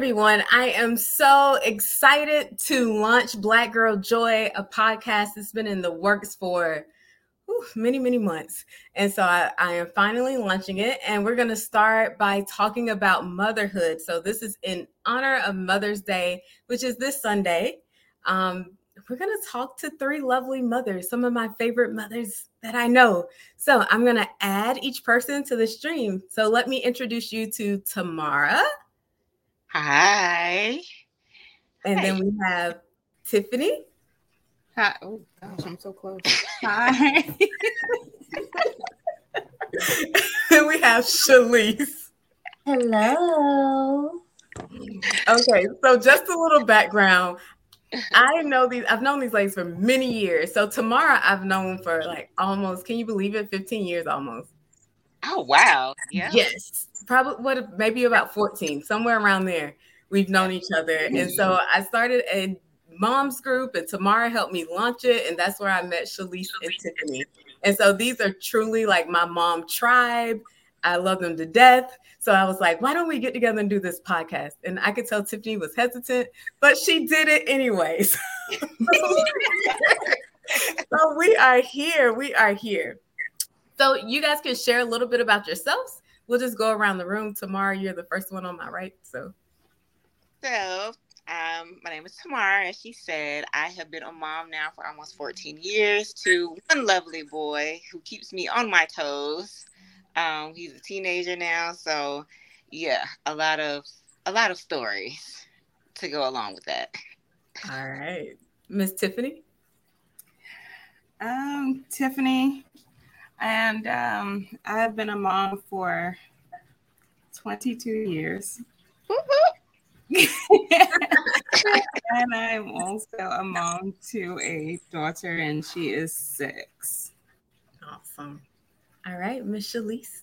Everyone. I am so excited to launch Black Girl Joy, a podcast that's been in the works for whew, many, many months. And so I, I am finally launching it. And we're going to start by talking about motherhood. So this is in honor of Mother's Day, which is this Sunday. Um, we're going to talk to three lovely mothers, some of my favorite mothers that I know. So I'm going to add each person to the stream. So let me introduce you to Tamara. Hi. And then we have Tiffany. Hi. Oh gosh, I'm so close. Hi. and we have Shalise. Hello. Okay, so just a little background. I know these, I've known these ladies for many years. So Tamara, I've known for like almost, can you believe it? 15 years almost. Oh wow. Yeah. Yes. Probably what maybe about 14, somewhere around there. We've known each other. And mm-hmm. so I started a mom's group and Tamara helped me launch it. And that's where I met Shalise and Tiffany. And so these are truly like my mom tribe. I love them to death. So I was like, why don't we get together and do this podcast? And I could tell Tiffany was hesitant, but she did it anyways. so we are here. We are here. So you guys can share a little bit about yourselves. We'll just go around the room. Tamara, you're the first one on my right. So So um, my name is Tamara, as she said. I have been a mom now for almost 14 years to one lovely boy who keeps me on my toes. Um, he's a teenager now, so yeah, a lot of a lot of stories to go along with that. All right. Miss Tiffany. Um, Tiffany, and um, I've been a mom for 22 years. and I'm also a mom to a daughter, and she is six. Awesome. All right, Miss Shalise.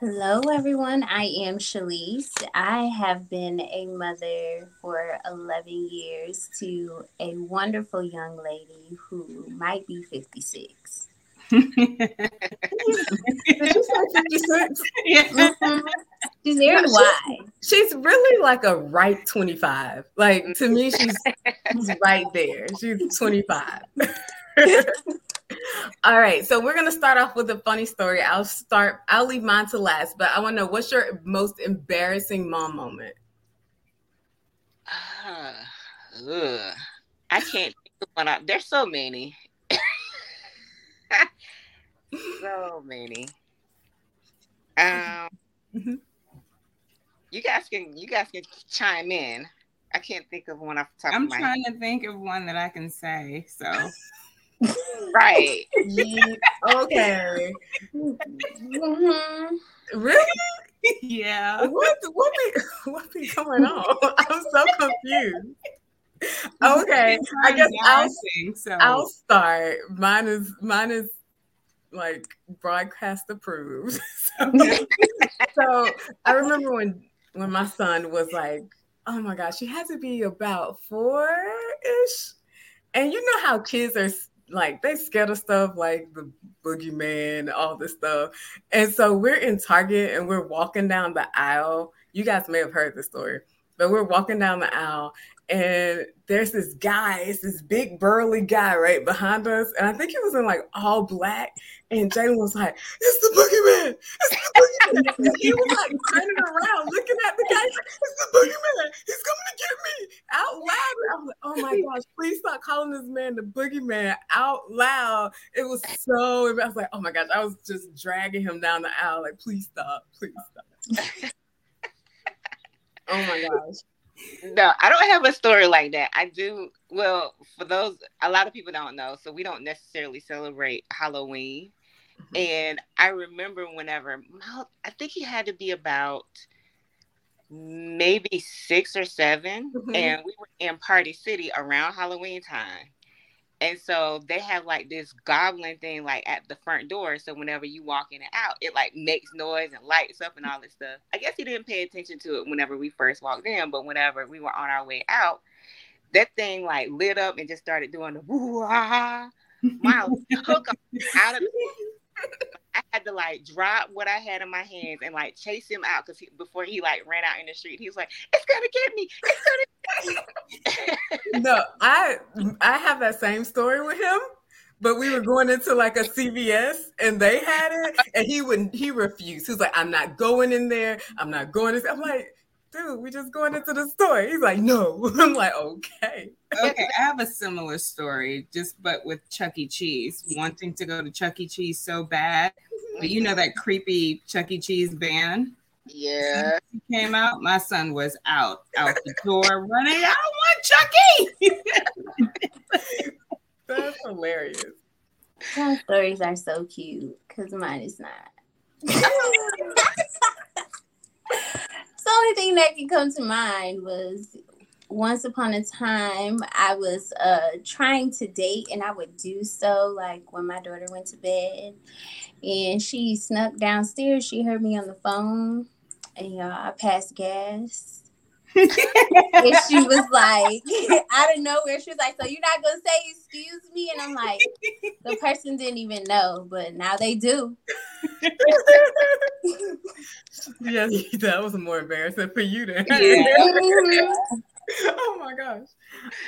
Hello, everyone. I am Shalise. I have been a mother for 11 years to a wonderful young lady who might be 56. Did you say 56? Mhm. She's very No, wide. She's really like a right 25. Like to me, she's, she's right there. She's 25. All right. So we're gonna start off with a funny story. I'll start, I'll leave mine to last, but I want to know what's your most embarrassing mom moment? Ah, ugh. I can't think of one. out- There's so many. so many. Um, Mhm. you guys can you guys can chime in. I can't think of one off the top I'm of my trying to think of one that I can say. So. Right. Ye- okay. Mhm. Really? yeah. What what be what be going on? I'm so confused. Okay, I guess I'll so I'll start. Mine is mine is like broadcast approved. so, so I remember when when my son was like, oh my gosh, he had to be about four ish, and you know how kids are like they scared of stuff like the boogeyman, all this stuff. And so we're in Target and we're walking down the aisle. You guys may have heard the story, but we're walking down the aisle and there's this guy, it's this big burly guy right behind us. And I think he was in like all black. And Jalen was like, It's the boogeyman. It's the boogeyman. And he was like turning around, looking at the guy. He's like, It's the boogeyman. He's coming to get me out loud. I was like, Oh my gosh, please stop calling this man the boogeyman out loud. It was so, I was like, Oh my gosh, I was just dragging him down the aisle. Like, please stop, please stop. oh my gosh. No, I don't have a story like that. I do. Well, for those, a lot of people don't know, so we don't necessarily celebrate Halloween. Mhm. And I remember whenever I think he had to be about maybe six or 7 Mhm. and we were in Party City around Halloween time. And so they have like this goblin thing like at the front door. So whenever you walk in and out, it like makes noise and lights up and all this stuff. I guess he didn't pay attention to it whenever we first walked in, but whenever we were on our way out, that thing like lit up and just started doing the woo ah. Miles took him out of I had to like drop what I had in my hands and like chase him out because before he like ran out in the street, he was like, "It's gonna get me! It's gonna get me!" no, I I have that same story with him but we were going into like a CVS and they had it, and he wouldn't. He refused. He was like, "I'm not going in there. I'm not going." To... I'm like, "Dude, we just going into the store." He's like, "No." I'm like, "Okay." Okay, I have a similar story, just but with Chuck E. Cheese, wanting to go to Chuck E. Cheese so bad, but you know that creepy Chuck E. Cheese van. Yeah. Came out. My son was out, out the door running. I don't want Chucky. That's hilarious. Some stories are so cute because mine is not. the only thing that can come to mind was once upon a time I was uh trying to date and I would do so like when my daughter went to bed and she snuck downstairs. She heard me on the phone and y'all I passed gas and she was like, out of nowhere, she was like, "So you're not gonna say excuse me?" And I'm like, the person didn't even know, but now they do. yes, that was more embarrassing for you then. Yeah. oh my gosh!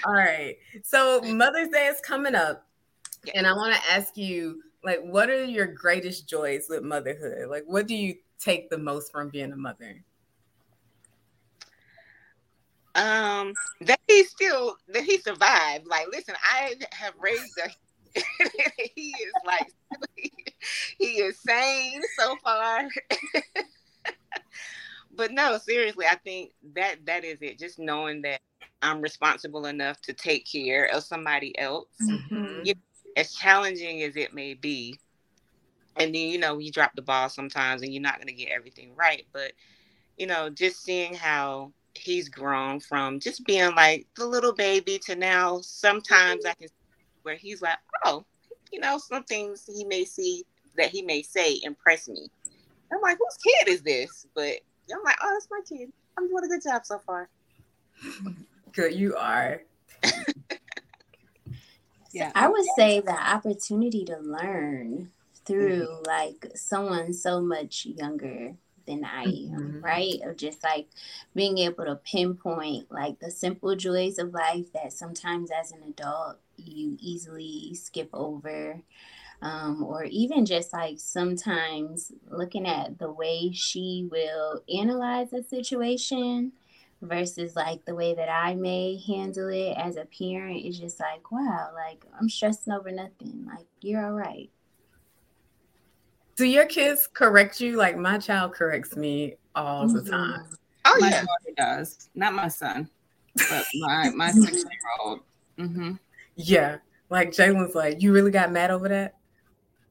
All right, so Mother's Day is coming up, and I want to ask you, like, what are your greatest joys with motherhood? Like, what do you take the most from being a mother? um that he still that he survived like listen i have raised a he is like he is sane so far but no seriously i think that that is it just knowing that i'm responsible enough to take care of somebody else mm-hmm. you as challenging as it may be and then you know you drop the ball sometimes and you're not going to get everything right but you know just seeing how he's grown from just being like the little baby to now sometimes I can where he's like, oh, you know, some things he may see that he may say impress me. I'm like, whose kid is this? But I'm like, oh, it's my kid. I'm doing a good job so far. Good, you are. yeah, I would say the opportunity to learn through mm-hmm. like someone so much younger than I am, mm-hmm. right? Of just like being able to pinpoint like the simple joys of life that sometimes as an adult you easily skip over. Um, or even just like sometimes looking at the way she will analyze a situation versus like the way that I may handle it as a parent is just like, wow, like I'm stressing over nothing. Like, you're all right. Do your kids correct you? Like my child corrects me all mm-hmm. the time. Oh my yeah, daughter does. Not my son, but my my six year old. Mm-hmm. Yeah, like Jalen's like, you really got mad over that?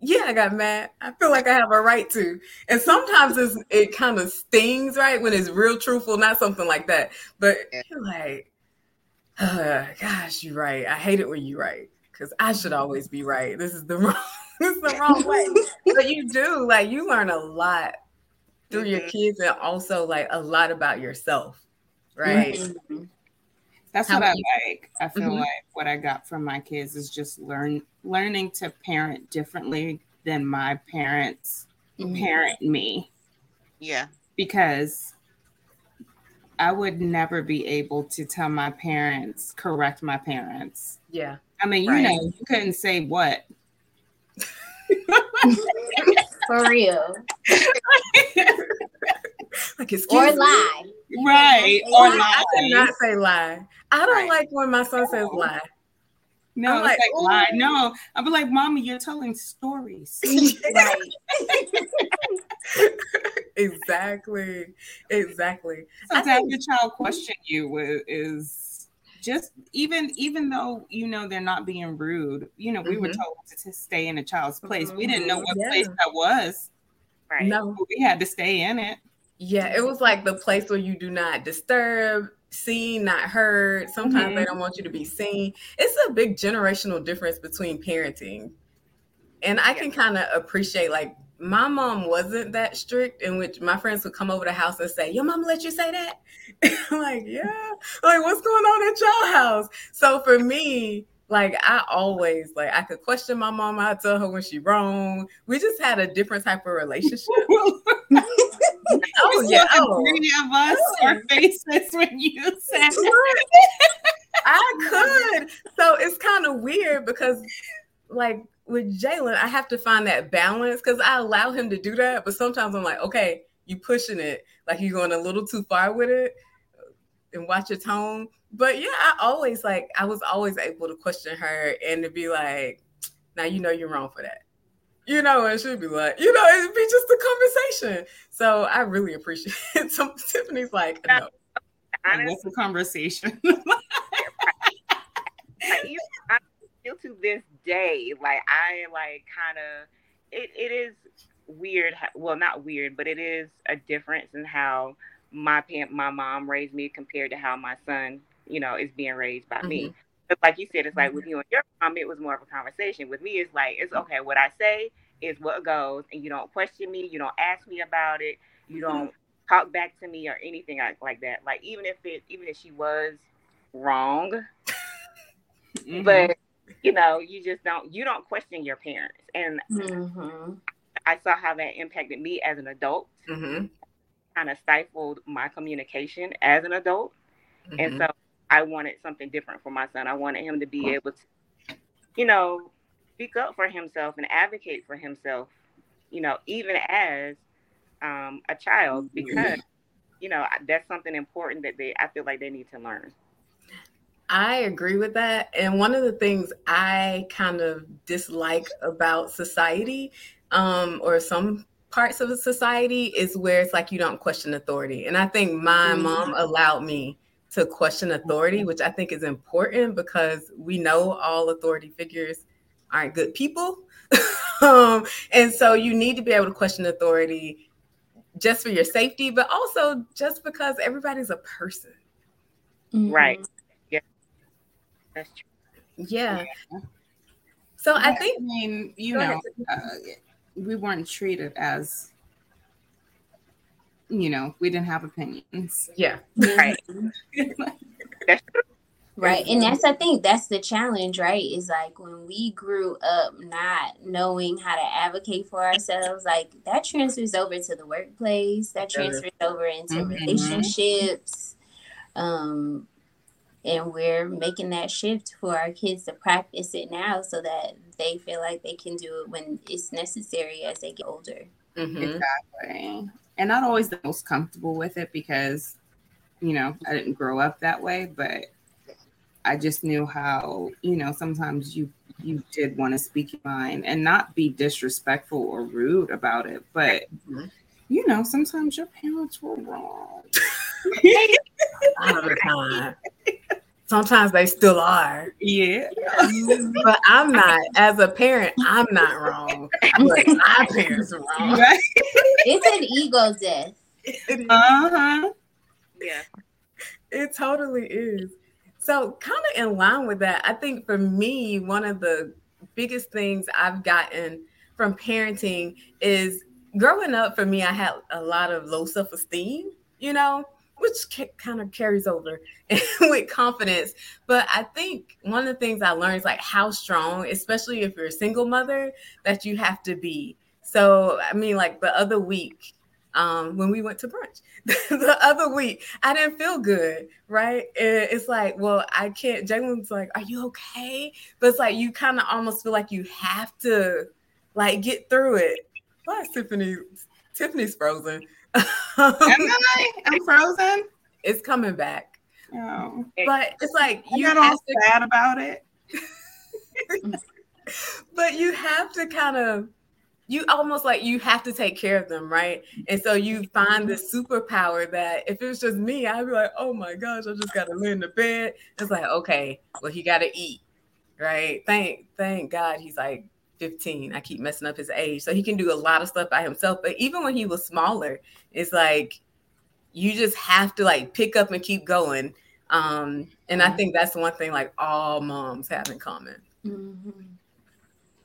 Yeah, I got mad. I feel like I have a right to. And sometimes it's, it kind of stings, right? When it's real truthful, not something like that. But you're like, uh, gosh, you're right. I hate it when you're right because I should always be right. This is the wrong it's the wrong way. but you do like you learn a lot through mm-hmm. your kids and also like a lot about yourself, right? Mm-hmm. That's How what I you, like. I feel mm-hmm. like what I got from my kids is just learn learning to parent differently than my parents mm-hmm. parent me. Yeah. Because I would never be able to tell my parents, correct my parents. Yeah. I mean, you right. know, you couldn't say what For real. like excuse or me. Right. Or lie. I cannot say lie. I don't right. like when my son says lie. No, I'm like, like lie. No, I'm be like, Mommy, you're telling stories. exactly. Exactly. So to have your child question you is just even even though you know they're not being rude you know we mm-hmm. were told to, stay in a child's place we didn't know what yeah. place that was right no we had to stay in it yeah it was like the place where you do not disturb seen not heard sometimes mm-hmm. they don't want you to be seen it's a big generational difference between parenting and i can kind of appreciate like my mom wasn't that strict in which my friends would come over the house and say, Your mom let you say that? Like, yeah. Like, what's going on at your house? So for me, Like I always like I could question my mom. I tell her when she wrong. We just had a different type of relationship. oh yeah, oh. three of us oh. our faces when you said I could. So it's kind of weird because like with Jalen, I have to find that balance because I allow him to do that, but sometimes I'm like, okay, you pushing it, like you're going a little too far with it, and watch your tone. But yeah, I always like I was always able to question her and to be like, now you know you're wrong for that. You know, and she'd be like, you know, it'd be just a conversation. So I really appreciate it. So Tiffany's like, no. What's the conversation? I still to this day, like I like kind of it, it is weird. Well, not weird, but it is a difference in how my my mom raised me compared to how my son, you know, is being raised by mm-hmm. me. But like you said, it's like with mm-hmm. you and your mom, it was more of a conversation. With me, it's like it's okay. What I say is what goes, and you don't question me. You don't ask me about it. You mm-hmm. don't talk back to me or anything like, like that. Like even if it, even if she was wrong, mm-hmm. but you know, you just don't you don't question your parents. And mm-hmm. I saw how that impacted me as an adult. Mm-hmm. Kind of stifled my communication as an adult. Mm-hmm. And so I wanted something different for my son. I wanted him to be able to, you know, speak up for himself and advocate for himself, you know, even as um, a child, because, you know, that's something important that they, I feel like they need to learn. I agree with that. And one of the things I kind of dislike about society, um, or some parts of society, is where it's like you don't question authority. And I think my mm-hmm. mom allowed me to question authority, which I think is important because we know all authority figures aren't good people. um, and so you need to be able to question authority just for your safety, but also just because everybody's a person. Right. Yeah. That's true. Yeah. So I think, I mean, you know, uh, we weren't treated as, you know, we didn't have opinions. Yeah. Right. Right. And that's I think that's the challenge, right? Is like when we grew up not knowing how to advocate for ourselves, like that transfers over to the workplace, that transfers over into mm-hmm. relationships. Um, and we're making that shift for our kids to practice it now so that they feel like they can do it when it's necessary as they get older mm-hmm. exactly and not always the most comfortable with it because you know i didn't grow up that way but i just knew how you know sometimes you you did want to speak your mind and not be disrespectful or rude about it but mm-hmm. you know sometimes your parents were wrong all the time. Sometimes they still are. Yeah. But I'm not, as a parent, I'm not wrong. But my parents are wrong. Right? It's an ego death. Uh-huh. Yeah. It totally is. So, kind of in line with that, I think for me, one of the biggest things I've gotten from parenting is growing up for me, I had a lot of low self esteem, you know, which kind of carries over with confidence. But I think one of the things I learned is like how strong, especially if you're a single mother, that you have to be. So, I mean, like the other week, um, when we went to brunch, the other week, I didn't feel good, right? it's like, well, I can't. Jalen's like, "Are you okay?" But it's like you kind of almost feel like you have to, like, get through it. Why is Tiffany? Tiffany's frozen. Am I? I'm frozen. It's coming back. Oh. But it's like you got all to, sad about it. but you have to kind of you almost like you have to take care of them, right? And so you find this superpower that if it was just me, I'd be like, oh my gosh, I just gotta lay in the bed. It's like, okay, well, he gotta eat, right? Thank thank God he's like 15. I keep messing up his age. So he can do a lot of stuff by himself. But even when he was smaller, it's like you just have to like pick up and keep going. Um, and I mm-hmm. think that's the one thing like all moms have in common. Mm-hmm.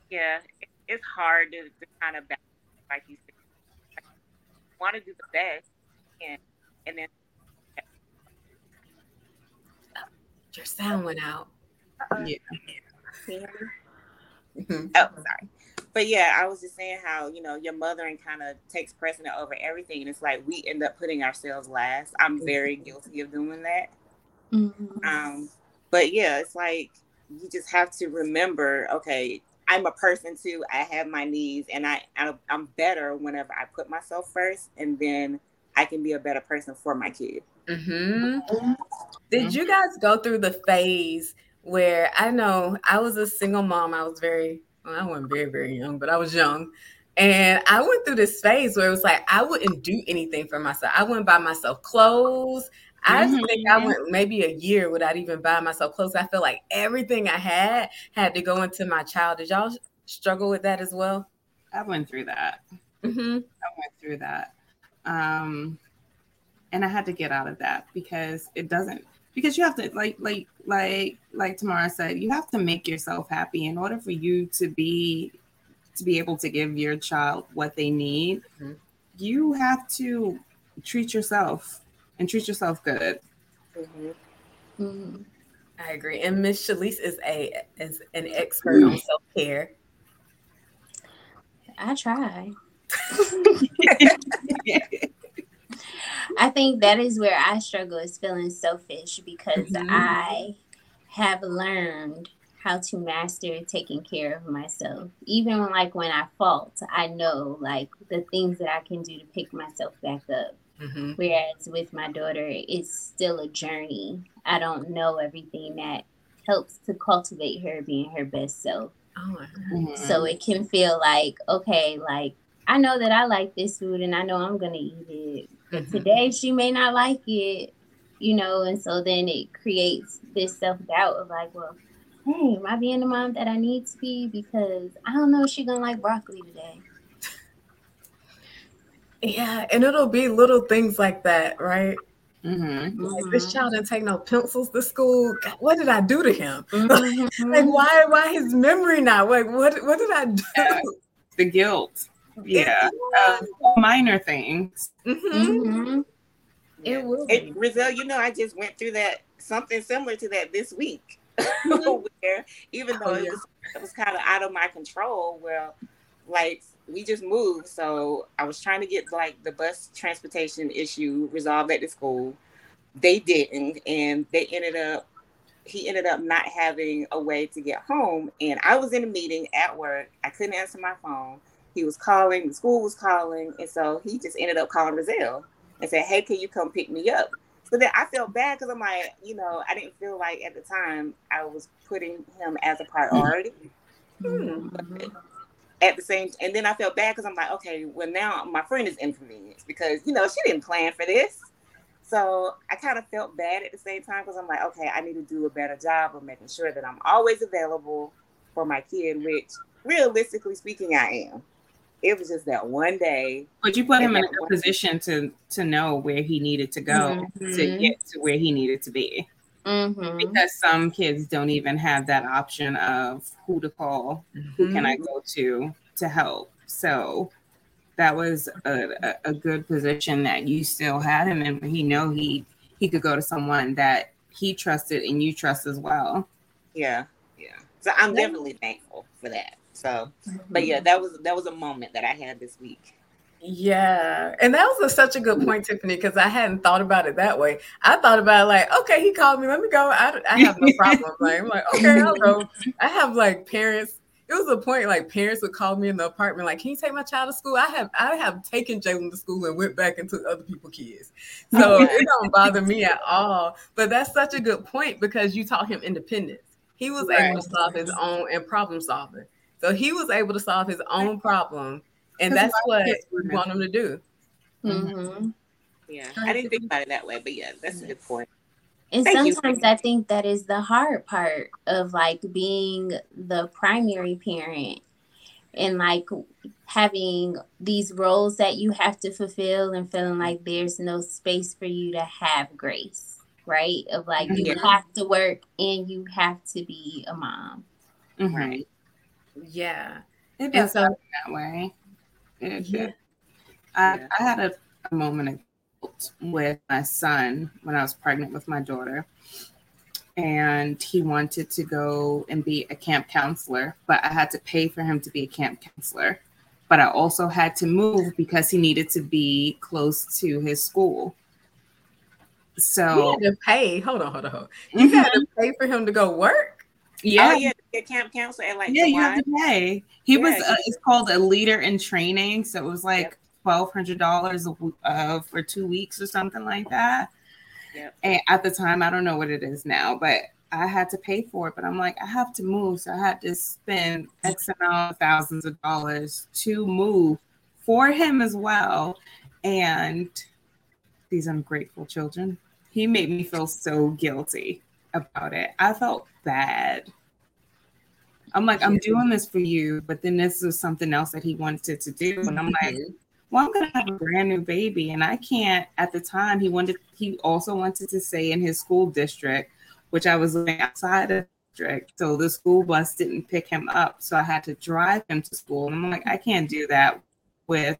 Yeah, it's hard to, to kind of balance, like you said, want to do the best, and and then your sound went out. Yeah. Can you hear me? Mm-hmm. Oh, sorry. But yeah, I was just saying how, you know, your mothering kind of takes precedent over everything. And it's like we end up putting ourselves last. I'm very guilty of doing that. Mm-hmm. Um, but yeah, it's like you just have to remember, okay, I'm a person too. I have my needs, and I I'm better whenever I put myself first, and then I can be a better person for my kid. Mm-hmm. Did you guys go through the phase where I know I was a single mom? I was very well, I wasn't very very young, but I was young. And I went through this phase where it was like I wouldn't do anything for myself. I wouldn't buy myself clothes. I mm-hmm. think I went maybe a year without even buying myself clothes. I feel like everything I had had to go into my child. Did y'all struggle with that as well? I went through that. Mm-hmm. I went through that. Um, and I had to get out of that because it doesn't because you have to like like like like Tamara said, you have to make yourself happy in order for you to be to be able to give your child what they need. Mm-hmm. You have to treat yourself and treat yourself good. Mm-hmm. Mm-hmm. I agree. And Miss Shalise is a is an expert on self care. I try. I think that is where I struggle is feeling selfish because mm-hmm. I have learned how to master taking care of myself. Even when, like when I fault, I know like the things that I can do to pick myself back up. Mm-hmm. Whereas with my daughter, it's still a journey. I don't know everything that helps to cultivate her being her best self. Oh, mm-hmm. So it can feel like, okay, like I know that I like this food and I know I'm going to eat it. But mm-hmm. today she may not like it, you know, and so then it creates this self doubt of like, well, hey, am I being the mom that I need to be? Because I don't know if she's going to like broccoli today. Yeah, and it'll be little things like that, right? Mm-hmm. Like, this mm-hmm. child didn't take no pencils to school. God, what did I do to him? Mm-hmm. like why why his memory not? Like what what did I do? Yeah. The guilt. Yeah. Um, minor things. Mm-hmm. mm-hmm. It will. It, R'zelle, you know, I just went through that something similar to that this week. Mm-hmm. where even though oh, yeah. it was it was kind of out of my control, well, like we just moved, so I was trying to get like the bus transportation issue resolved at the school. They didn't, and they ended up he ended up not having a way to get home. And I was in a meeting at work. I couldn't answer my phone. He was calling, the school was calling, and so he just ended up calling R'zelle and said, "Hey, can you come pick me up?" So then I felt bad because I'm like, you know, I didn't feel like at the time I was putting him as a priority. Mm-hmm at the same and then I felt bad because I'm like, okay, well now my friend is inconvenienced because you know she didn't plan for this. So I kind of felt bad at the same time because I'm like, okay, I need to do a better job of making sure that I'm always available for my kid, which realistically speaking, I am. It was just that one day. But you put him in a position to to know where he needed to go mm-hmm. to get to where he needed to be. Mm-hmm. Because some kids don't even have that option of who to call, mm-hmm. who can I mm-hmm. go to to help. So that was a, a, good position that you still had him and he know he he could go to someone that he trusted and you trust as well. Yeah, yeah. So I'm definitely thankful for that. So, but yeah, mm-hmm. that was that was a moment that I had this week. Yeah. And that was a, such a good point, Tiffany, because I hadn't thought about it that way. I thought about it like, okay, he called me, let me go. I, I have no problem. like, I'm like, okay, I'll go. I have like parents. It was a point like parents would call me in the apartment, like, can you take my child to school? I have I have taken Jalen to school and went back and took other people's kids. So oh, it don't bother me at all. But that's such a good point because you taught him independence. He was right. able to solve his own and problem solving. So he was able to solve his own problem and that's what we want him to do. Mm-hmm. Yeah, I didn't think about it that way, but yeah, that's a good point. And Thank sometimes you. I think that is the hard part of like being the primary parent and like having these roles that you have to fulfill and feeling like there's no space for you to have grace, right? Of like you yeah. have to work and you have to be a mom. Mm-hmm. Right. Yeah. It does so, that way. Yeah. I, I had a, moment a moment with my son when I was pregnant with my daughter. and he wanted to go and be a camp counselor, but I had to pay for him to be a camp counselor. But I also had to move because he needed to be close to his school. So you had to pay. Hold on, hold on, hold on. You mm-hmm. had to pay for him to go work. Yeah, oh, yeah, a camp counselor at like yeah, you have to pay. He yeah, was uh, it's called a leader in training, so it was like twelve hundred dollars uh, for two weeks or something like that. Yep. And at the time, I don't know what it is now, but I had to pay for it. But I'm like, I have to move, so I had to spend X amount of thousands of dollars to move for him as well. And these ungrateful children, he made me feel so guilty about it. I felt bad. I'm like, I'm doing this for you, but then this was something else that he wanted to do. And I'm like, mm-hmm well, I'm gonna have a brand new baby, and I can't. At the time, he wanted. He also wanted to stay in his school district, which I was living outside of district. So the school bus didn't pick him up, so I had to drive him to school. And I'm like, I can't do that with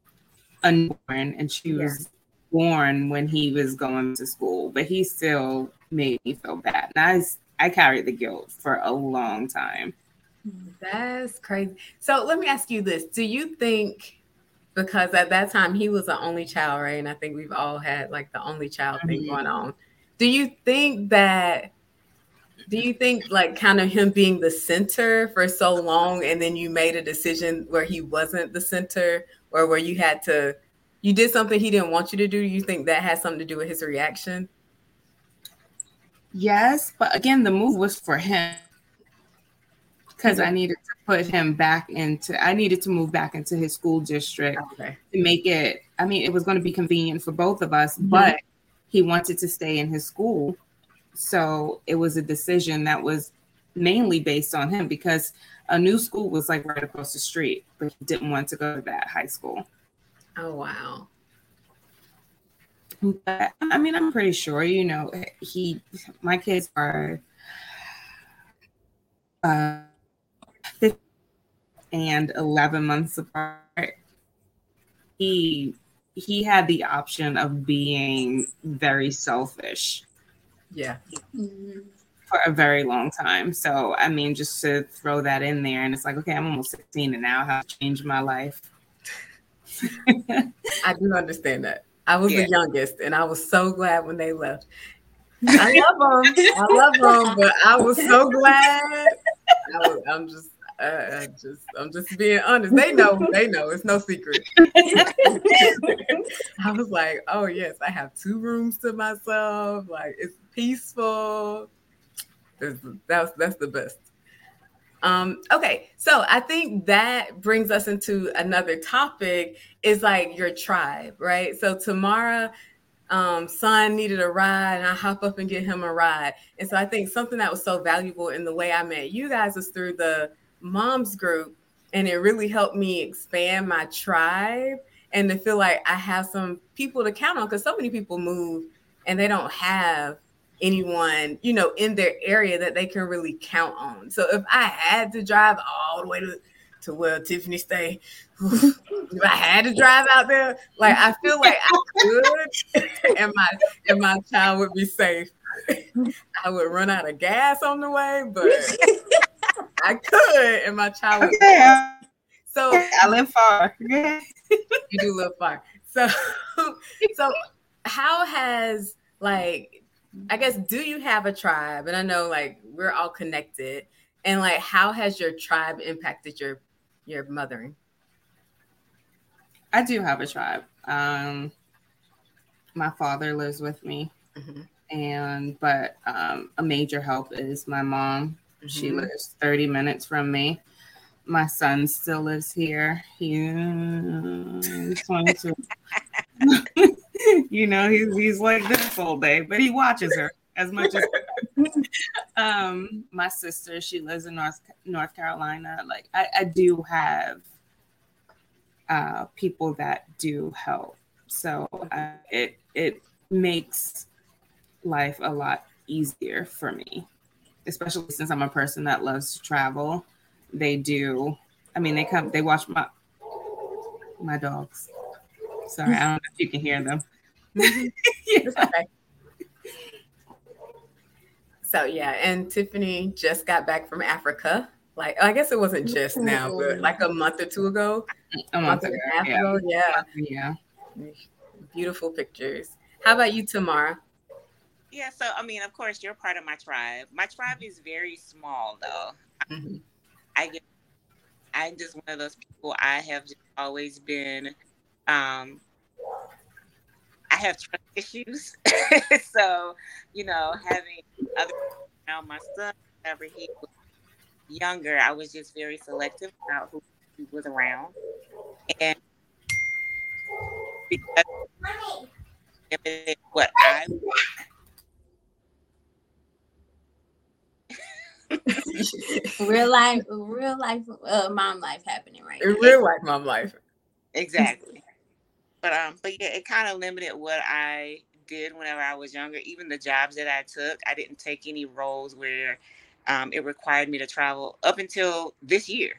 a newborn, and she was yeah. born when he was going to school, but he still made me feel bad. And I I carried the guilt for a long time. That's crazy. So let me ask you this: Do you think? because at that time he was the only child, right? And I think we've all had like the only child mm-hmm. thing going on. Do you think that? Do you think like kind of him being the center for so long, and then you made a decision where he wasn't the center, or where you had to, you did something he didn't want you to do? You think that has something to do with his reaction? Yes, but again, the move was for him because I needed to put him back into I needed to move back into his school district okay. to make it I mean it was going to be convenient for both of us, mm-hmm. but he wanted to stay in his school. So it was a decision that was mainly based on him because a new school was like right across the street, but he didn't want to go to that high school. Oh wow. But, I mean, I'm pretty sure, you know, he my kids are uh and 11 months apart, he he had the option of being very selfish. Yeah. For a very long time. So, I mean, just to throw that in there, and it's like, okay, I'm almost 16 and now I have changed my life. I do understand that. I was yeah. the youngest, and I was so glad when they left. I love them. I love them, but I was so glad. I was, I'm just I, just, I'm just being honest. They know, they know. It's no secret. I was like, oh yes, I have two rooms to myself. Like it's peaceful. That's that's the best. Um, okay, so I think that brings us into another topic. Is like your tribe, right? So Tamara um, son needed a ride and I hop up and get him a ride. And so I think something that was so valuable in the way I met you guys was through the mom's group and it really helped me expand my tribe and to feel like I have some people to count on because so many people move and they don't have anyone, you know, in their area that they can really count on. So if I had to drive all the way to, to where Tiffany stay, if I had to drive out there, like I feel like I could and my and my child would be safe. I would run out of gas on the way, but I could, and my child. Would okay. So I live far. you do live far. So, so how has like I guess do you have a tribe? And I know like we're all connected. And like how has your tribe impacted your your mothering? I do have a tribe. Um my father lives with me. Mm-hmm. And but um a major help is my mom. Mm-hmm. She lives 30 minutes from me. My son still lives here. He's 22. you know, he's, he's like this all day, but he watches her as much as um my sister she lives in north north carolina like i, I do have uh people that do help so uh, it it makes life a lot easier for me especially since I'm a person that loves to travel, they do. I mean, they come, they watch my my dogs. Sorry, I don't know if you can hear them. yeah. So yeah, and Tiffany just got back from Africa. Like I guess it wasn't just now, but like a month or two ago. A month ago. and a half Yeah. ago. Yeah. Yeah. Beautiful pictures. How about you, Tamara? Yeah, so I mean, of course, you're part of my tribe. My tribe is very small, though. Mhm. I get, I'm just one of those people. I have just always been, um, I have trust issues. so, you know, having other around my son, whenever he was younger, I was just very selective about who he was around, and because if it, what I real life, real life, uh, mom life happening right In now. real life mom life. Exactly. But um, but yeah, it kind of limited what I did whenever I was younger. Even the jobs that I took, I didn't take any roles where um, it required me to travel. Up until this year,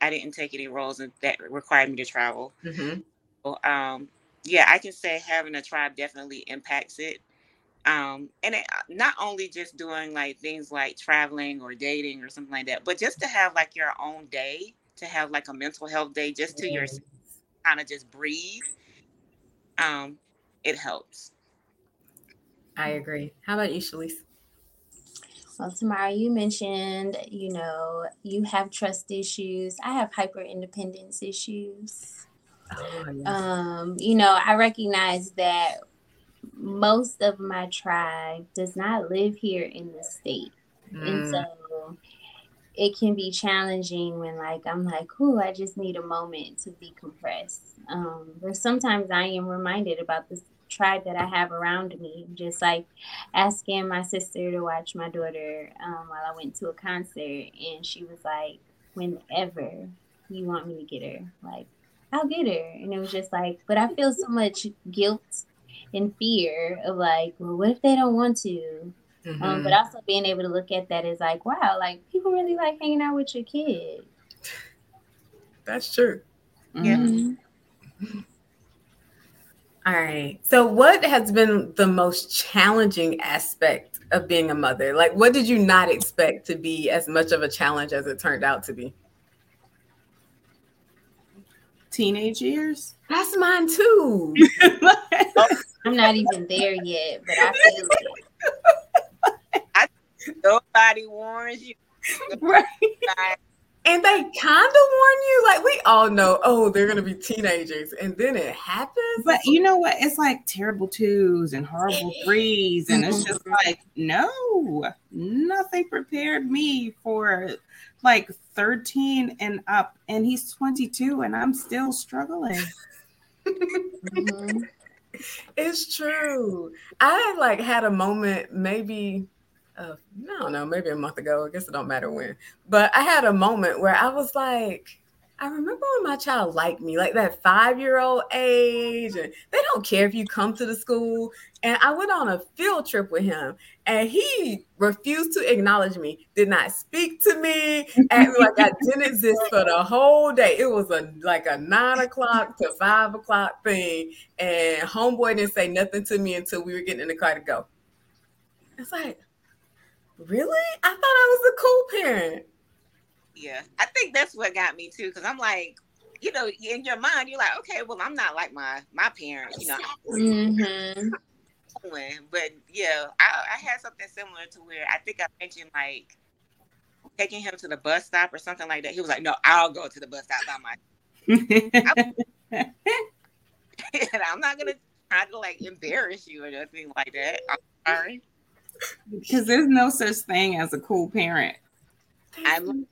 I didn't take any roles that required me to travel. Mhm. So, um, yeah, I can say having a tribe definitely impacts it. Um, and it, not only just doing like things like traveling or dating or something like that, but just to have like your own day, to have like a mental health day just to yourself, kind of just breathe. Um, it helps. I agree. How about you, Shalise? Well, Tamara, you mentioned, you know, you have trust issues. I have hyper independence issues. Oh, yes. Um, you know, I recognize that most of my tribe does not live here in the state. And Mm. so it can be challenging when like I'm like, oh, I just need a moment to decompress. Um, but sometimes I am reminded about this tribe that I have around me. Just like asking my sister to watch my daughter um, while I went to a concert, and she was like, whenever you want me to get her, like I'll get her. And it was just like, but I feel so much guilt and fear of like, well, what if they don't want to? Um, Mhm. but also being able to look at that is like, wow, like people really like hanging out with your kid. That's true. Yeah. Mhm. All right. So, what has been the most challenging aspect of being a mother? Like, what did you not expect to be as much of a challenge as it turned out to be? Teenage years. That's mine too. I'm not even there yet, but I feel it. Nobody warns you. right. And they kind of warn you, like we all know, oh, they're gonna be teenagers, and then it happens. But you know what? It's like terrible twos and horrible threes. And it's just like, no, nothing prepared me for like 13 and up. And he's 22 and I'm still struggling. Mhm. It's true. I like had a moment maybe uh, I don't know, maybe a month ago. I guess it don't matter when. But I had a moment where I was like, I remember when my child liked me, like that five-year-old age, and they don't care if you come to the school. And I went on a field trip with him, and he refused to acknowledge me, did not speak to me, acted like I didn't exist for the whole day. It was a like a nine o'clock to five o'clock thing, and homeboy didn't say nothing to me until we were getting in the car to go. It's like, really? I thought I was a cool parent. Yeah, I think that's what got me too, because I'm like, you know, in your mind, you're like, okay, well, I'm not like my my parents, you know. Mhm. But yeah, I, I had something similar to where I think I mentioned like taking him to the bus stop or something like that. He was like, "No, I'll go to the bus stop by myself." and I'm not gonna try to like embarrass you or nothing like that. I'm sorry. Because there's no such thing as a cool parent. I'm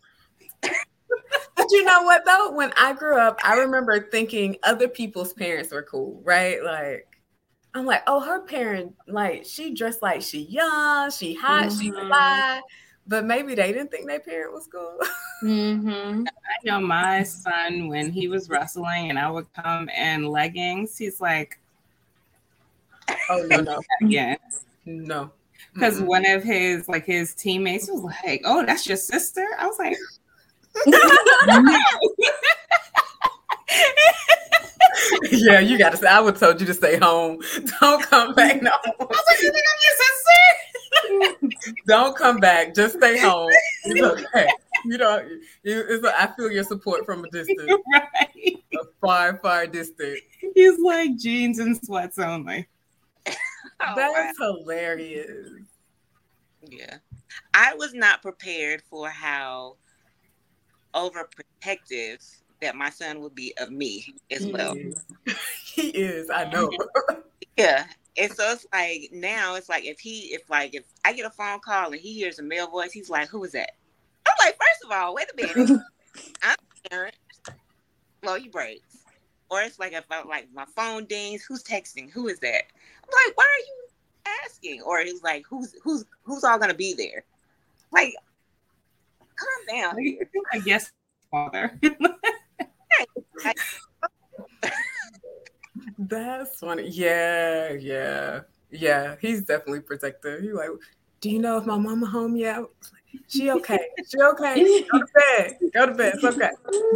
But you know what though? When I grew up, I remember thinking other people's parents were cool, right? Like I'm like, oh, her parent, like she dressed like she young, she hot, she Mhm. fly. But maybe they didn't think their parent was cool. Mhm. I know my son, when he was wrestling and I would come in leggings, he's like, oh no, no, yeah. no. Because Mm-mm. one of his like his teammates was like, "Oh, that's your sister." I was like, yeah, you gotta say I would told you to stay home. Don't come back no "I was like, you think I'm your sister?" don't come back. Just stay home. It's okay. You know, you, it's a, I feel your support from a distance. right. A far, far distance. He's like jeans and sweats only. Oh, That's hilarious. Yeah. I was not prepared for how overprotective that my son would be of me as He well. is. he is. I know. Yeah. And so it's like now it's like if he if like if I get a phone call and he hears a male voice, he's like, Who is that? I'm like, first of all, wait a minute. I'm a parent. Blow your brakes. Or it's like if I like my phone dings, who's texting? Who is that? I'm like, why are you asking? Or he's like, who's who's who's all gonna be there? Like, calm down. I guess father. That's funny. Yeah, yeah, yeah. He's definitely protective. He like, do you know if my mama home yet? She okay. She okay. Go to bed. Go to bed. It's okay.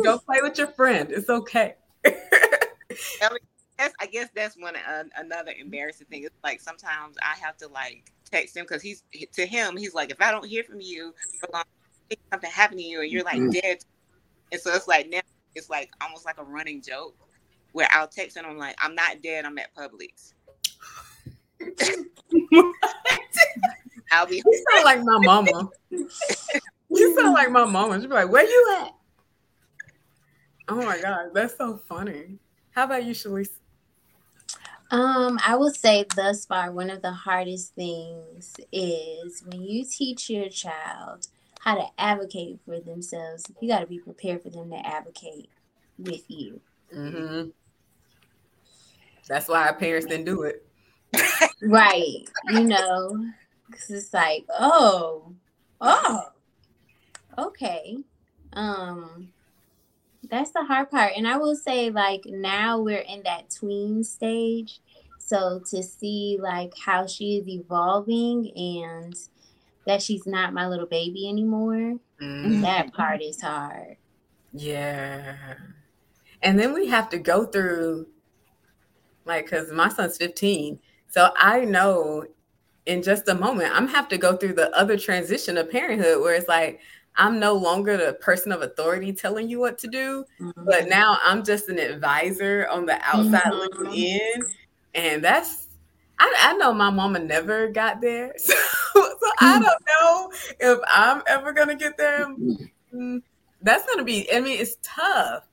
Go play with your friend. It's okay. That's, I guess that's one uh, another embarrassing thing. It's like sometimes I have to like text him because he's to him he's like if I don't hear from you for long, something happened to you and you're like dead, and so it's like now it's like almost like a running joke where I'll text him I'm like I'm not dead I'm at Publix. I'll be You sound like my mama. You sound like my mama. She'd be like, where you at? Oh my God, that's so funny. How about you, Shalise? Um, I would say thus far, one of the hardest things is when you teach your child how to advocate for themselves, you got to be prepared for them to advocate with you. Mm-hmm. That's why our parents didn't do it. Right. You know, because it's like, oh, oh, okay. Um, that's the hard part. And I will say, like, now we're in that tween stage. So to see, like, how she is evolving and that she's not my little baby anymore, Mhm. that part is hard. Yeah. And then we have to go through, like, because my son's 15. So I know in just a moment, I'm have to go through the other transition of parenthood where it's like, I'm no longer the person of authority telling you what to do, but now I'm just an advisor on the outside Mhm. looking in. And that's, I, I know my mama never got there. So, so I don't know if I'm ever going to get there. Mm, That's going to be, I mean, it's tough.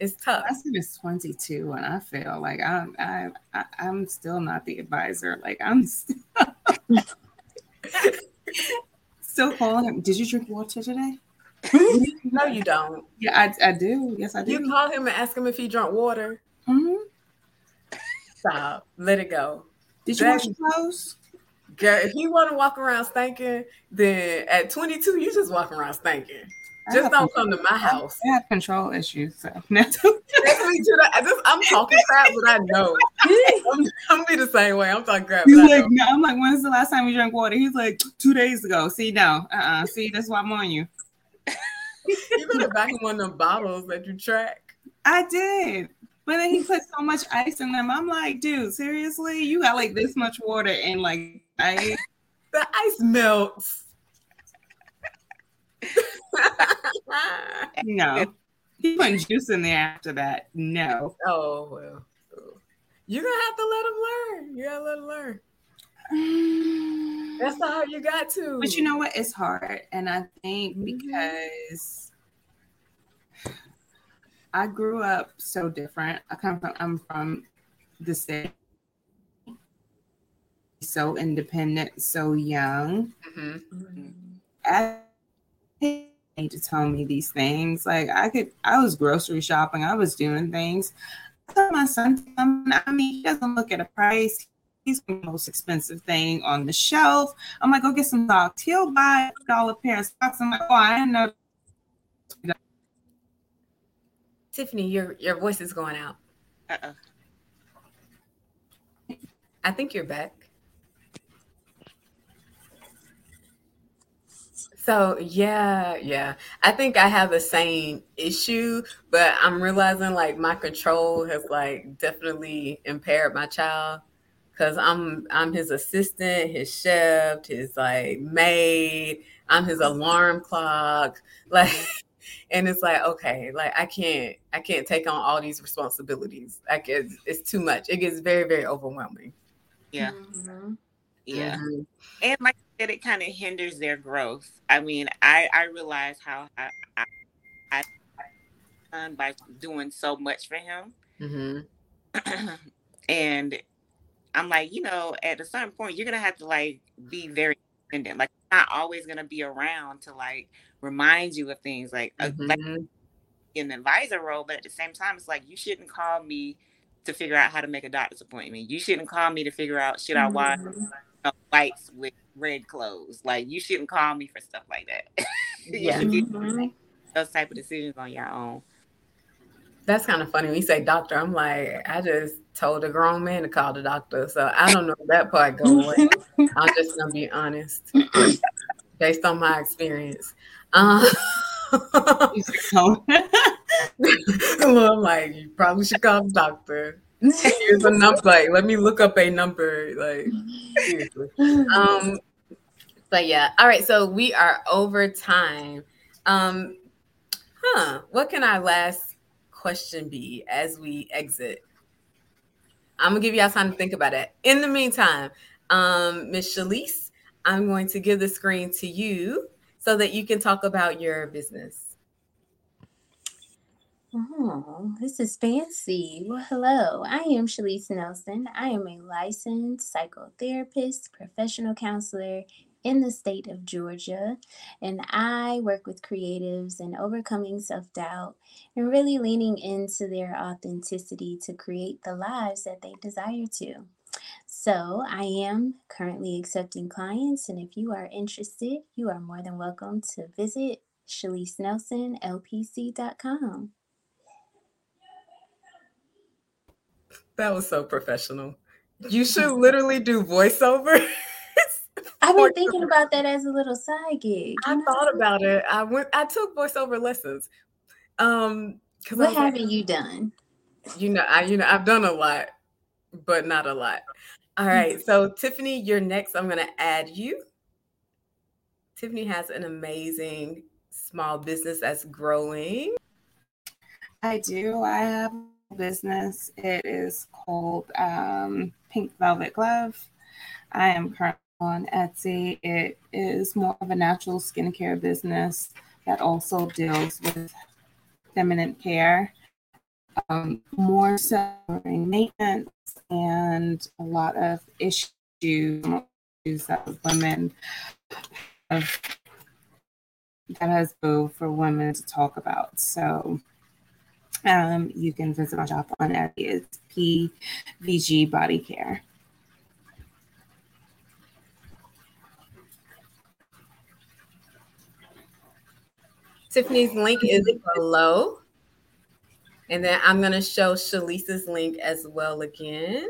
It's tough. My son is 22, and I feel like I'm I, I I'm still not the advisor. Like I'm still, still calling him. Did you drink water today? No, you don't. Yeah, I, I do. Yes, I do. You call him and ask him if he drunk water. Mhm. Stop. Let it go. Did you That- wash your clothes? Girl, if you want to walk around stinking, then at 22, you just walk around stinking. Just don't come to my house. I have control issues, so no. That's me too. I just, I'm talking crap, but I know. I'm, I'm be the same way. I'm talking crap. He's like, no. I'm like, when's the last time you drank water? He's like, two days ago. See, no, uh, uh see, that's why I'm on you. You better back in one of them bottles that you track. I did. But then he put so much ice in them. I'm like, dude, seriously? You got like this much water and like ice? The ice melts. No. He put juice in there after that. No. oh well. You're gonna have to let him learn. You gotta let him learn. That's all you got to. But you know what? It's hard. And I think Mhm. because I grew up so different. I come from I'm from the state. So independent, so young. Mhm. I need to tell me these things. Like I could I was grocery shopping, I was doing things. I tell my son I mean, he doesn't look at a price. He's the most expensive thing on the shelf. I'm like, go get some socks. He'll buy a dollar pair of socks. I'm like, oh, I didn't know. Tiffany, your your voice is going out. Uh-uh. I think you're back. So yeah, yeah. I think I have the same issue, but I'm realizing like my control has like definitely impaired my child. because I'm I'm his assistant, his chef, his like maid. I'm his alarm clock. Like, and it's like okay, like I can't I can't take on all these responsibilities. Like it's, it's too much. It gets very very overwhelming. Yeah. Mm-hmm. Yeah. Mm-hmm. And like Said, it kind of hinders their growth. I mean, I I realize how I, I, I done by doing so much for him. Mm-hmm. and I'm like, you know, at a certain point, you're gonna have to like be very independent. Like, not always gonna be around to like remind you of things. Like, mm-hmm. like in the advisor role, but at the same time, it's like you shouldn't call me to figure out how to make a doctor's appointment. You shouldn't call me to figure out should I watch mm-hmm. whites with red clothes. Like, you shouldn't call me for stuff like that. yeah. Mm-hmm. those type of decisions on your own. That's kind of funny. When you say doctor, I'm like, I just told a grown man to call the doctor. So I don't know that part going. I'm just gonna be honest. Based on my experience. Um, I'm like, you probably should call the doctor. Here's a number. Like, let me look up a number. Like, seriously. Um, but yeah. All right. So we are over time. Um, huh. What can our last question be as we exit? I'm gonna give y'all time to think about it. In the meantime, um, Miss Shalise, I'm going to give the screen to you so that you can talk about your business. Oh, this is fancy. Well, hello. I am Shalise Nelson. I am a licensed psychotherapist, professional counselor, in the state of Georgia. And I work with creatives and overcoming self doubt and really leaning into their authenticity to create the lives that they desire to. So, I am currently accepting clients, and if you are interested, you are more than welcome to visit ShaliseNelsonLPC.com. That was so professional. You should literally do voiceover. I've been thinking about that as a little side gig. I know? thought about it. I went. I took voiceover lessons. Um, what haven't like, you done? You know, I you know I've done a lot, but not a lot. All right. So Tiffany, you're next. I'm gonna add you. Tiffany has an amazing small business that's growing. I do. I have a business. It is called um, Pink Velvet Glove. I am currently on Etsy. It is more of a natural skincare business that also deals with feminine care, um, more so maintenance and a lot of issues that women have that has both for women to talk about. So um, you can visit my shop on Etsy. It's PVG Body Care. Tiffany's link is below. And then I'm going to show Shalisa's link as well again.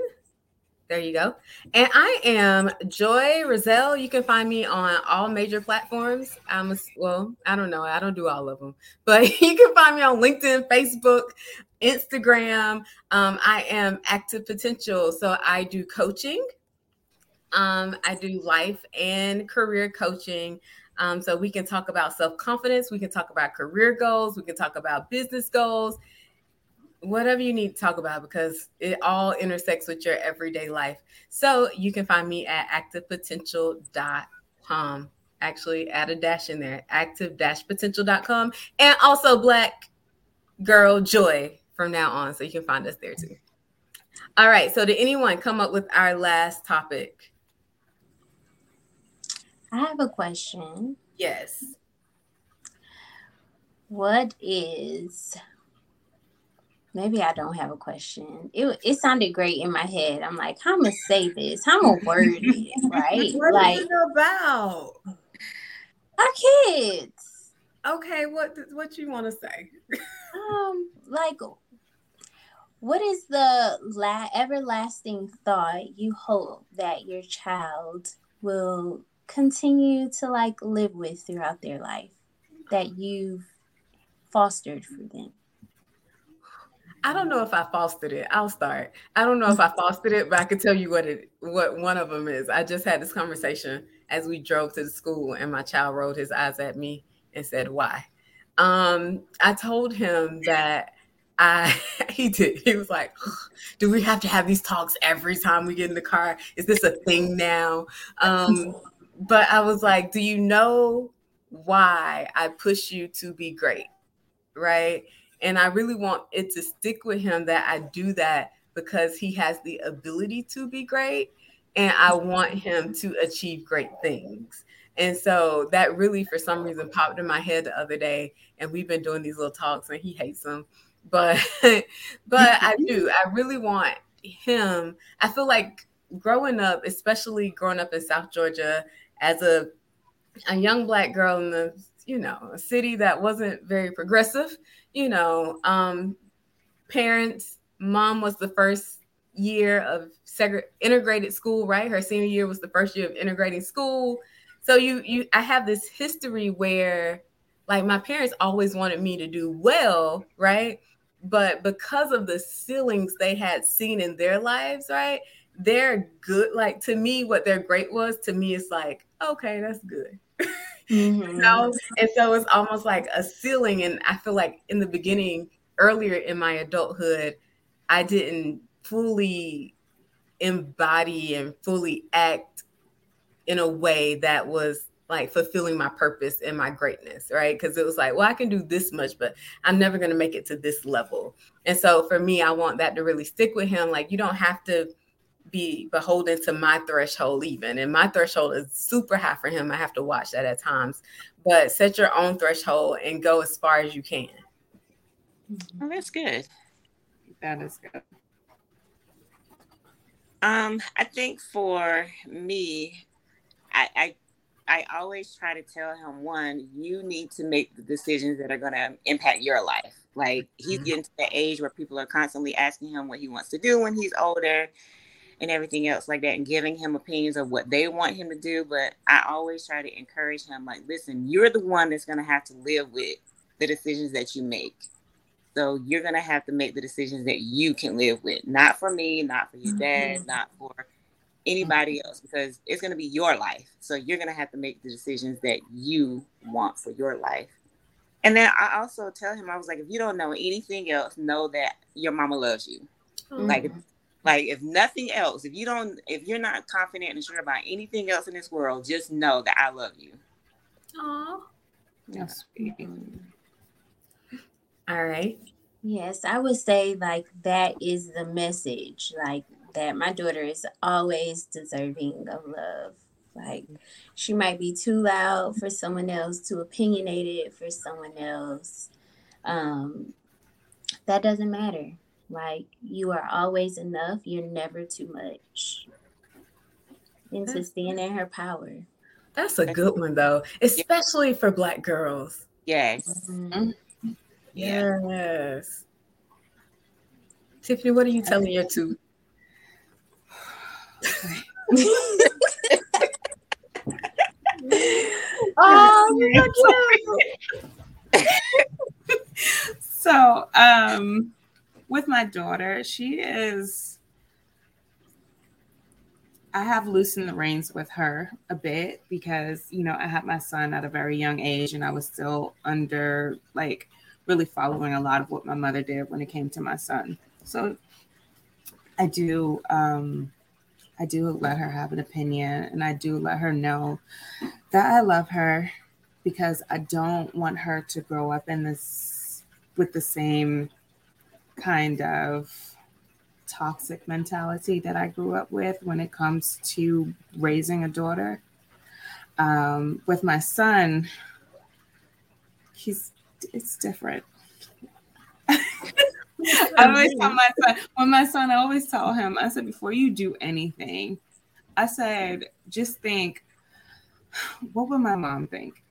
There you go. And I am Joy R'zelle. You can find me on all major platforms. I'm a, well, I don't know. I don't do all of them, but you can find me on LinkedIn, Facebook, Instagram. Um, I am Active Potential. So I do coaching. Um, I do life and career coaching. Um, so we can talk about self confidence, we can talk about career goals, we can talk about business goals, whatever you need to talk about because it all intersects with your everyday life. So you can find me at activepotential.com. Actually, add a dash in there, active-potential.com, and also Black Girl Joy from now on. So you can find us there too. All right. So did anyone come up with our last topic? I have a question. Yes. What is maybe I don't have a question. It it sounded great in my head. I'm like, how am gonna say this? How am gonna word it? Right? what like is it about? Our kids. Okay, what what you want to say? um, like what is the la- everlasting thought you hope that your child will continue to like live with throughout their life that you've fostered for them? I don't know if I fostered it. I'll start. I don't know if I fostered it, but I can tell you what it what one of them is. I just had this conversation as we drove to the school, and my child rolled his eyes at me and said, "Why?" Um, I told him that I he did. He was like, "Do we have to have these talks every time we get in the car? Is this a thing now?" Um, but I was like, "Do you know why I push you to be great?" Right? And I really want it to stick with him that I do that because he has the ability to be great and I want him to achieve great things. And so that really, for some reason, popped in my head the other day. And we've been doing these little talks, and he hates them, but but I do. I really want him. I feel like growing up, especially growing up in South Georgia, as a a young black girl in the you know a city that wasn't very progressive, you know, um, parents, mom was the first year of segre- integrated school, right? Her senior year was the first year of integrating school. So you you I have this history where like my parents always wanted me to do well, right? But because of the ceilings they had seen in their lives, right? They're good. Like to me, what their great was to me is like, okay, that's good. Mm-hmm. know? And so it's almost like a ceiling. And I feel like in the beginning, earlier in my adulthood, I didn't fully embody and fully act in a way that was like fulfilling my purpose and my greatness, right? Because it was like, well, I can do this much, but I'm never going to make it to this level. And so for me, I want that to really stick with him. Like, you don't have to be beholden to my threshold, even. And my threshold is super high for him. I have to watch that at times, but set your own threshold and go as far as you can. Oh, that's good. That is good. Um, I think for me, I, I I always try to tell him one, you need to make the decisions that are going to impact your life. Like he's mm-hmm. getting to the age where people are constantly asking him what he wants to do when he's older and everything else like that and giving him opinions of what they want him to do. But I always try to encourage him, like, listen, you're the one that's going to have to live with the decisions that you make. So you're going to have to make the decisions that you can live with, not for me, not for your dad, mm-hmm. not for anybody else because it's going to be your life. So you're going to have to make the decisions that you want for your life. And then I also tell him, I was like, if you don't know anything else, know that your mama loves you. Mm-hmm. Like, like if nothing else, if you don't, if you're not confident and sure about anything else in this world, just know that I love you. Aww. That's sweet. All right. Yes, I would say like that is the message. Like that my daughter is always deserving of love. Like she might be too loud for someone else, too opinionated for someone else. Um, that doesn't matter. Like you are always enough. You're never too much. And to stand in her power. That's a good one though, especially for black girls. Yes. Mm-hmm. Yes. Tiffany, what are you telling your two? two oh, so um with my daughter, she is I have loosened the reins with her a bit because, you know, I had my son at a very young age and I was still under like really following a lot of what my mother did when it came to my son. So I do um I do let her have an opinion and I do let her know that I love her because I don't want her to grow up in this with the same kind of toxic mentality that I grew up with when it comes to raising a daughter. Um, with my son, he's it's different. I always tell my son when my son, I always tell him, I said, before you do anything, I said, just think, what would my mom think?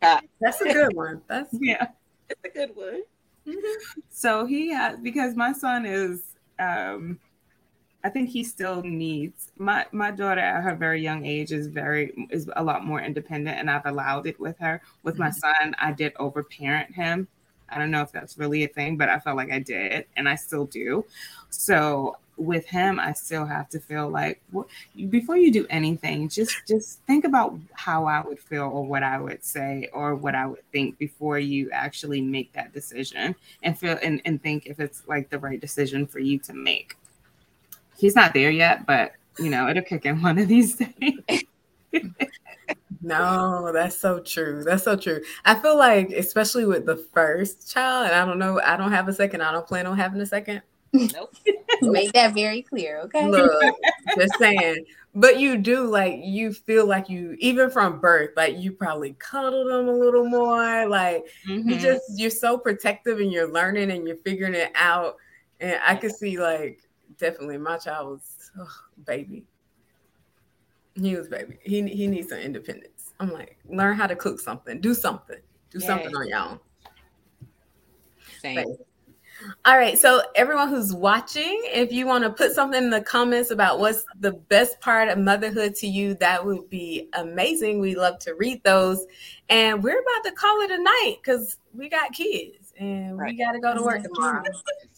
That's a good one. That's yeah, it's a good one. So he has because my son is um I think he still needs my my daughter at her very young age is very is a lot more independent and I've allowed it with her. With my mm-hmm. son, I did overparent him I don't know if that's really a thing, but I felt like I did, and I still do. So with him, I still have to feel like before you do anything, just just think about how I would feel or what I would say or what I would think before you actually make that decision and feel and, and think if it's like the right decision for you to make. He's not there yet, but you know, it'll kick in one of these days. no, that's so true. That's so true. I feel like, especially with the first child, and I don't know, I don't have a second. I don't plan on having a second. Nope. Make that very clear, okay? Look, just saying. But you do like you feel like you even from birth, like you probably cuddle them a little more. Like mm-hmm. you just you're so protective and you're learning and you're figuring it out. And I could see like definitely my child was oh, baby. He was baby. He he needs some independence. I'm like, learn how to cook something, do something, do something on your own. Same. All right. So, everyone who's watching, if you want to put something in the comments about what's the best part of motherhood to you, that would be amazing. We love to read those. And we're about to call it a night because we got kids and right. we got to go to work tomorrow.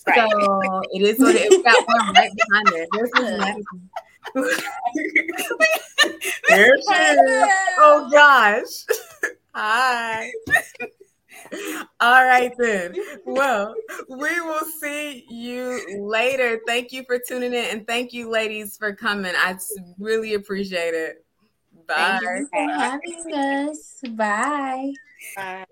Right. Mm-hmm. So, it is what it is. We got one right behind it. This is There she is. Oh, gosh. Hi. All right, then. Well, we will see you later. Thank you for tuning in and thank you, ladies, for coming. I really appreciate it. Bye. Thank you for having us. Bye. Bye.